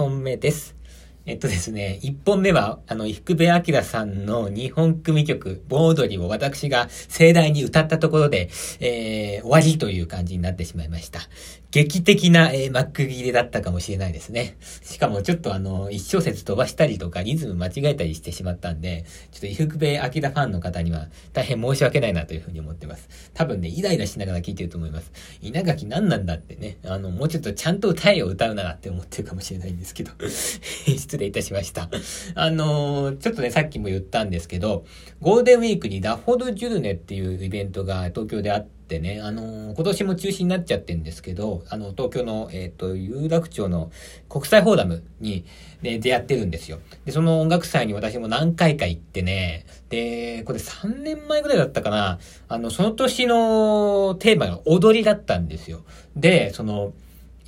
本目です。えっとですね、1本目は、あの、福部明さんの日本組曲、盆踊りを私が盛大に歌ったところで、えー、終わりという感じになってしまいました。劇的な、えー、マック切れだったかもしれないですね。しかもちょっとあの、一小節飛ばしたりとか、リズム間違えたりしてしまったんで、ちょっと伊福部明ファンの方には大変申し訳ないなというふうに思ってます。多分ね、イライラしながら聴いてると思います。稲垣何なんだってね、あの、もうちょっとちゃんと歌えよ歌うならって思ってるかもしれないんですけど、失礼いたしました。あのー、ちょっとね、さっきも言ったんですけど、ゴールデンウィークにダフォルジュルネっていうイベントが東京であって、ね、あのー、今年も中止になっちゃってんですけど、あの、東京の、えっ、ー、と、有楽町の国際フォーラムに、ね、出会ってるんですよ。で、その音楽祭に私も何回か行ってね、で、これ3年前ぐらいだったかな、あの、その年のテーマが踊りだったんですよ。で、その、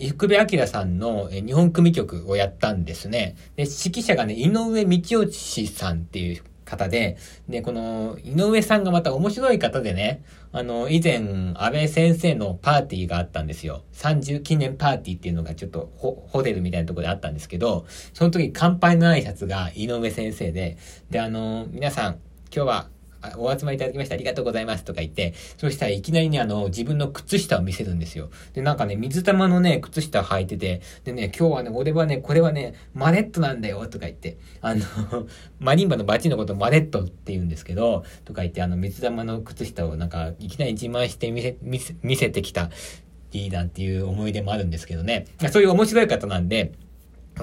福部明さんの日本組曲をやったんですね。で、指揮者がね、井上道義さんっていう方で、で、この、井上さんがまた面白い方でね、あの、以前、安倍先生のパーティーがあったんですよ。30記念パーティーっていうのがちょっとホ、ホテルみたいなとこであったんですけど、その時乾杯の挨拶が井上先生で、で、あの、皆さん、今日はお集まりいただきましてありがとうございますとか言って、そしたらいきなりね、あの、自分の靴下を見せるんですよ。で、なんかね、水玉のね、靴下履いてて、でね、今日はね、俺はね、これはね、マネットなんだよとか言って、あの マリンバのバチのことマネットって言うんですけど、とか言って、あの、水玉の靴下をなんか、いきなり自慢して見せ、見せ、見せてきた、いいなっていう思い出もあるんですけどね。そういう面白い方なんで、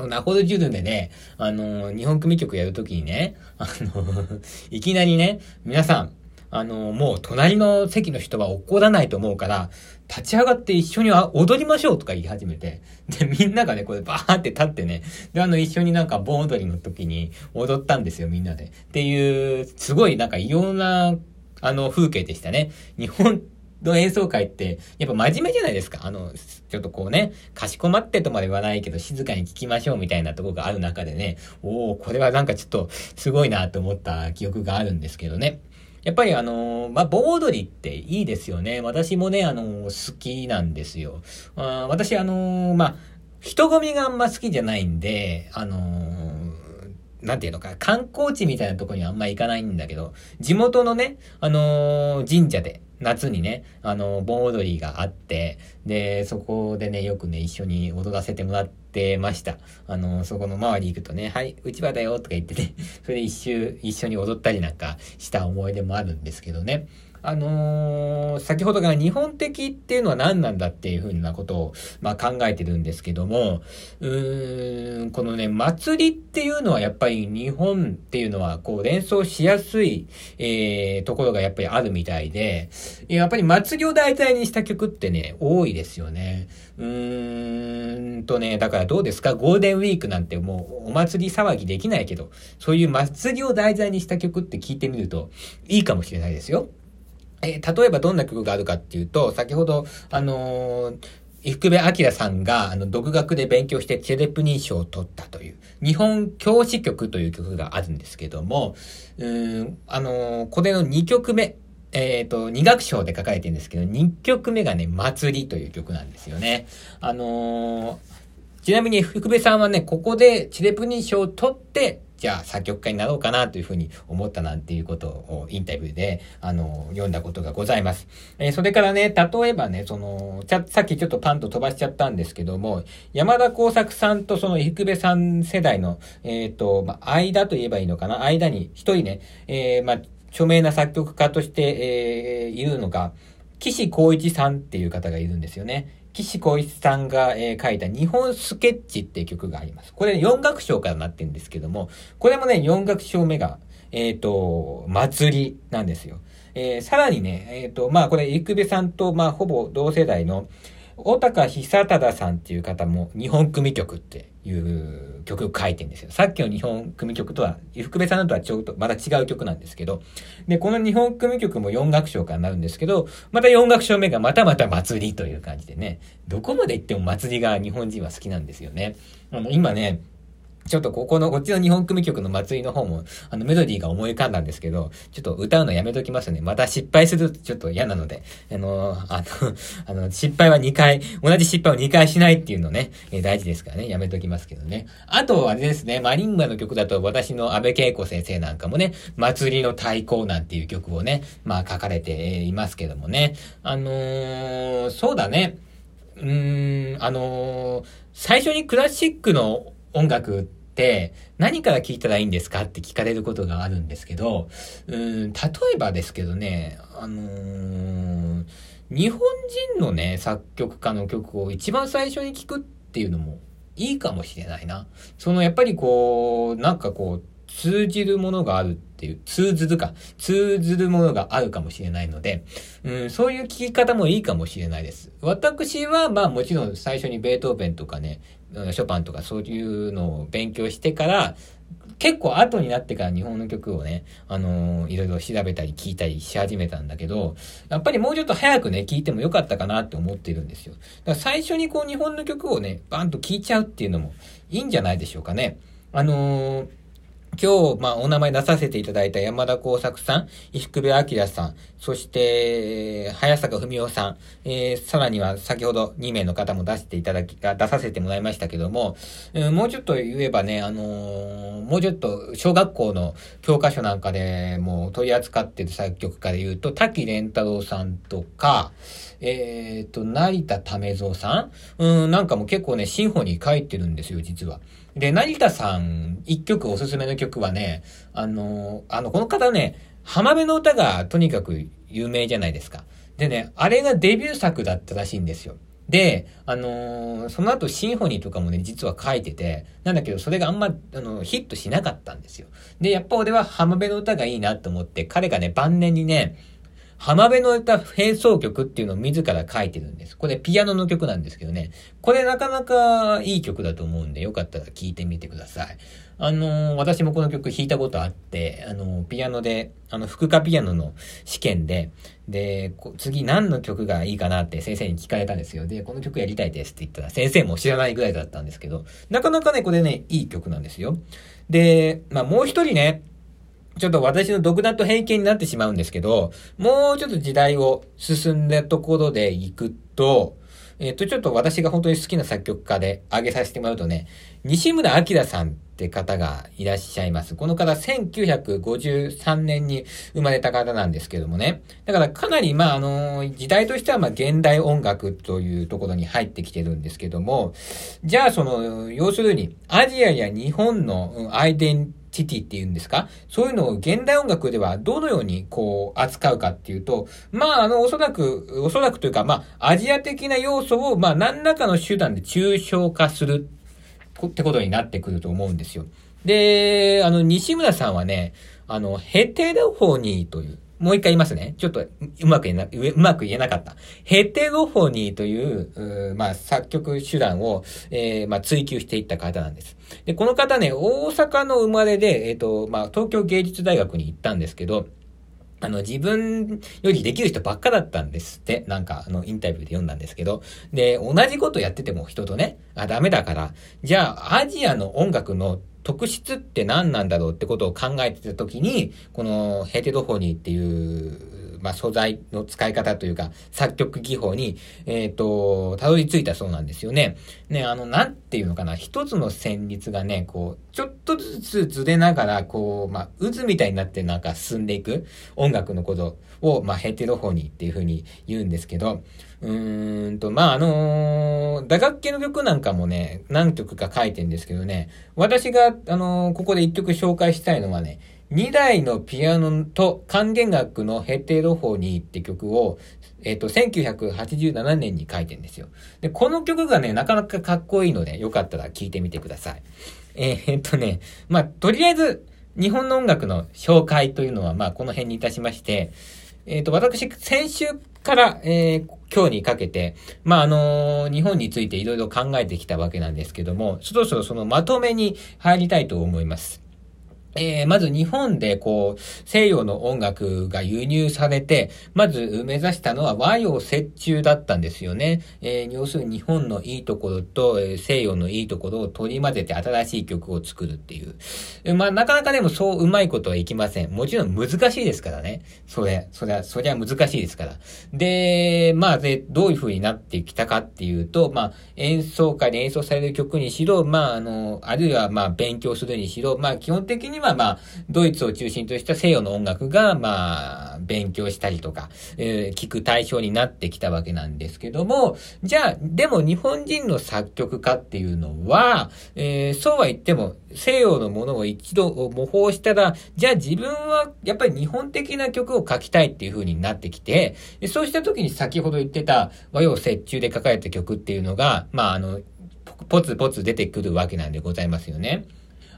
ナホルジュルでね、あの、日本組曲やるときにね、あの、いきなりね、皆さん、あの、もう隣の席の人は怒らないと思うから、立ち上がって一緒に踊りましょうとか言い始めて、で、みんながね、これバーって立ってね、で、あの、一緒になんか盆踊りの時に踊ったんですよ、みんなで。っていう、すごいなんか異様な、あの、風景でしたね。日本の演奏会って、やっぱ真面目じゃないですか。あの、ちょっとこうね、かしこまってとまで言わないけど、静かに聞きましょうみたいなとこがある中でね、おおこれはなんかちょっと、すごいなと思った記憶があるんですけどね。やっぱりあのー、まあ、盆踊りっていいですよね。私もね、あのー、好きなんですよ。あ私あのー、まあ、人混みがあんま好きじゃないんで、あのなんていうのか、観光地みたいなとこにあんま行かないんだけど、地元のね、あの神社で、夏にね、あの、盆踊りがあって、で、そこでね、よくね、一緒に踊らせてもらってました。あの、そこの周り行くとね、はい、うちわだよとか言ってね、それで一周、一緒に踊ったりなんかした思い出もあるんですけどね。あのー、先ほどから日本的っていうのは何なんだっていうふうなことを、まあ、考えてるんですけども、うーん、このね、祭りっていうのはやっぱり日本っていうのはこう連想しやすい、えー、ところがやっぱりあるみたいで、やっぱり祭りを題材にした曲ってね、多いですよね。うーんとね、だからどうですか？ゴールデンウィークなんてもうお祭り騒ぎできないけど、そういう祭りを題材にした曲って聞いてみるといいかもしれないですよ。えー、例えばどんな曲があるかっていうと、先ほど、あのー、伊福部明さんが、あの、独学で勉強してチェレプニー賞を取ったという、日本教師曲という曲があるんですけども、うん、あのー、これの2曲目、えっ、ー、と、2楽章で書かれてるんですけど、2曲目がね、祭りという曲なんですよね。あのー、ちなみに福部さんはね、ここでチェレプニー賞を取って、じゃあ作曲家になろうかなというふうに思ったなんていうことをインタビューで、あの、読んだことがございます。えー、それからね、例えばね、その、さっきちょっとパンと飛ばしちゃったんですけども、山田耕作さんとその伊福部さん世代の、えっ、ー、と、まあ、間と言えばいいのかな？間に一人ね、えー、まあ、著名な作曲家として、えー、いるのが、岸光一さんっていう方がいるんですよね。岸浩一さんが、えー、書いた日本スケッチっていう曲があります。これ4楽章からなってるんですけども、これもね、4楽章目が、えっ、ー、と、祭りなんですよ。えー、さらにね、えっ、ー、と、まあこれ、生部さんと、まあほぼ同世代の、小高久忠さんっていう方も日本組曲っていう曲を書いてんですよ。さっきの日本組曲とは、福部さんとはちょっとまた違う曲なんですけど、で、この日本組曲も4楽章からなるんですけど、また4楽章目がまたまた祭りという感じでね、どこまで行っても祭りが日本人は好きなんですよね。あの、今ね、ちょっとここの、こっちの日本組曲の祭りの方も、あの、メロディーが思い浮かんだんですけど、ちょっと歌うのやめときますね。また失敗するとちょっと嫌なので、あの、あの、あの、失敗は2回、同じ失敗を2回しないっていうのね、え大事ですからね、やめときますけどね。あと、あれですね、マリンバの曲だと私の安倍恵子先生なんかもね、祭りの対抗なんていう曲をね、まあ書かれていますけどもね。あのー、そうだね。うーん、あのー、最初にクラシックの音楽って、何から聞いたらいいんですかって聞かれることがあるんですけど、うん、例えばですけどね、あのー、日本人のね、作曲家の曲を一番最初に聞くっていうのもいいかもしれないな。そのやっぱりこう、なんかこう、通じるものがあるっていう、通ずるか、通ずるものがあるかもしれないので、うん、そういう聞き方もいいかもしれないです。私は、まあもちろん最初にベートーベンとかね、ショパンとかそういうのを勉強してから、結構後になってから日本の曲をね、あのー、いろいろ調べたり聞いたりし始めたんだけど、やっぱりもうちょっと早くね、聞いてもよかったかなって思ってるんですよ。だから最初にこう日本の曲をね、バンと聞いちゃうっていうのもいいんじゃないでしょうかね。あのー今日、まあ、お名前出させていただいた山田耕作さん、伊福部明さん、そして、早坂文夫さん、えー、さらには先ほど2名の方も出していただき、出させてもらいましたけども、えー、もうちょっと言えばね、あのー、もうちょっと小学校の教科書なんかでも取り扱っている作曲家で言うと、滝蓮太郎さんとか、えっ、と、成田為蔵さん？うん、なんかも結構ね、シンフォニー書いてるんですよ、実は。で、成田さん、一曲おすすめの曲はね、あの、あの、この方ね、浜辺の歌がとにかく有名じゃないですか。でね、あれがデビュー作だったらしいんですよ。で、あのー、その後シンフォニーとかもね、実は書いてて、なんだけど、それがあんま、あの、ヒットしなかったんですよ。で、やっぱ俺は浜辺の歌がいいなと思って、彼がね、晩年にね、浜辺の歌並奏曲っていうのを自ら書いてるんです。これピアノの曲なんですけどね。これなかなかいい曲だと思うんで、よかったら聴いてみてください。あのー、私もこの曲弾いたことあって、あのー、ピアノで、あの、副科ピアノの試験で、で、次何の曲がいいかなって先生に聞かれたんですよ。で、この曲やりたいですって言ったら先生も知らないぐらいだったんですけど、なかなかね、これね、いい曲なんですよ。で、まあもう一人ね、ちょっと私の独断と偏見になってしまうんですけど、もうちょっと時代を進んだところで行くと、えっ、と、ちょっと私が本当に好きな作曲家で挙げさせてもらうとね、西村明さんって方がいらっしゃいます。この方、1953年に生まれた方なんですけどもね。だからかなり、まあ、あの、時代としては、まあ、現代音楽というところに入ってきてるんですけども、じゃあ、その、要するに、アジアや日本のアイデンティティっていうんですか？そういうのを現代音楽ではどのようにこう扱うかっていうと、まああのおそらく、おそらくというかまあアジア的な要素をまあ何らかの手段で抽象化するってことになってくると思うんですよ。で、あの西村さんはね、あのヘテロフォニーというもう一回言いますね。ちょっとうまく言えな、うまく言えなかった。ヘテロフォニーという、うまあ、作曲手段を、えー、まあ、追求していった方なんです。で、この方ね、大阪の生まれで、えっ、ー、と、まあ、東京芸術大学に行ったんですけど、あの、自分よりできる人ばっかだったんですって、なんか、あの、インタビューで読んだんですけど、で、同じことやってても人とね、あ、ダメだから、じゃあ、アジアの音楽の特質って何なんだろうってことを考えてた時に、このヘテロフォニーっていうまあ、素材の使い方というか、作曲技法に、えっ、ー、と、たどり着いたそうなんですよね。ね、あの、なんていうのかな、一つの旋律がね、こう、ちょっとずつずれながら、こう、まあ、渦みたいになってなんか進んでいく音楽のことを、まあ、ヘテロフォニーっていうふうに言うんですけど、うーんと、まあ、あのー、打楽器の曲なんかもね、何曲か書いてんですけどね、私が、あのー、ここで一曲紹介したいのはね、2台のピアノと管弦楽のヘテロフォニーって曲を、えっ、ー、と、1987年に書いてんですよ。で、この曲がね、なかなかかっこいいので、よかったら聴いてみてください。えー、っとね、まあ、とりあえず、日本の音楽の紹介というのは、まあ、この辺にいたしまして、えっ、ー、と、私、先週から、えー、今日にかけて、まあ、あのー、日本についていろいろ考えてきたわけなんですけども、そろそろそのまとめに入りたいと思います。えー、まず日本でこう、西洋の音楽が輸入されて、まず目指したのは和洋折衷だったんですよね。えー、要するに日本のいいところと、西洋のいいところを取り混ぜて新しい曲を作るっていう。まあ、なかなかでもそううまいことはいきません。もちろん難しいですからね。それ、そりゃ、そりゃ難しいですから。で、まあ、で、どういう風になってきたかっていうと、まあ、演奏会で演奏される曲にしろ、まあ、あの、あるいはまあ、勉強するにしろ、まあ、基本的にはまあ、ドイツを中心とした西洋の音楽が、まあ、勉強したりとか、えー、聞く対象になってきたわけなんですけども、じゃあ、でも日本人の作曲家っていうのは、えー、そうは言っても、西洋のものを一度模倣したら、じゃあ自分はやっぱり日本的な曲を書きたいっていう風になってきて、そうした時に先ほど言ってた和洋折衷で書かれた曲っていうのが、まあ、あの、ポツポツ出てくるわけなんでございますよね。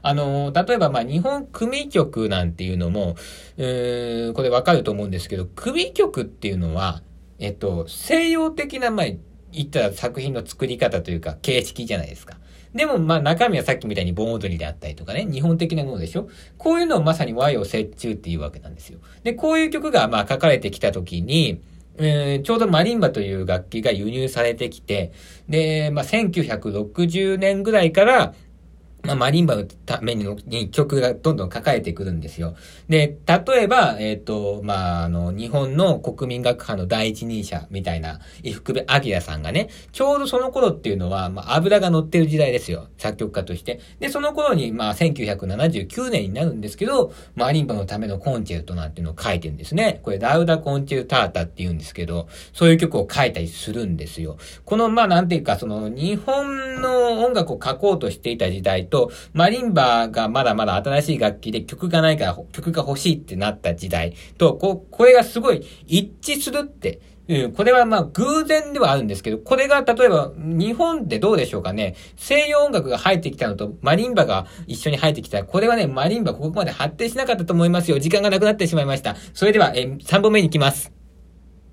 あの、例えば、まあ、日本組曲なんていうのも、えー、これわかると思うんですけど、組曲っていうのは、えっと、西洋的な、まあ、言ったら作品の作り方というか、形式じゃないですか。でも、まあ、中身はさっきみたいに盆踊りであったりとかね、日本的なものでしょ？こういうのをまさに和洋折衷っていうわけなんですよ。で、こういう曲が、まあ、書かれてきたときに、えー、ちょうどマリンバという楽器が輸入されてきて、で、まあ、1960年ぐらいから、まあ、マリンバのためにに曲がどんどん書かれてくるんですよ。で、例えば、えっ、ー、と、まあ、あの、日本の国民学派の第一人者みたいな、伊福部明さんがね、ちょうどその頃っていうのは、まあ、油が乗ってる時代ですよ。作曲家として。で、その頃に、まあ、1979年になるんですけど、マリンバのためのコンチェルトなんていうのを書いてるんですね。これ、ラウダコンチェルタータって言うんですけど、そういう曲を書いたりするんですよ。この、まあ、なんていうか、その、日本の音楽を書こうとしていた時代と、マリンバーがまだまだ新しい楽器で曲がないから曲が欲しいってなった時代と、ここれがすごい一致するって、うん、これはまあ偶然ではあるんですけど、これが例えば日本ってどうでしょうかね。西洋音楽が入ってきたのとマリンバが一緒に入ってきたこれはね、マリンバここまで発展しなかったと思いますよ。時間がなくなってしまいました。それでは、え3本目に行きます。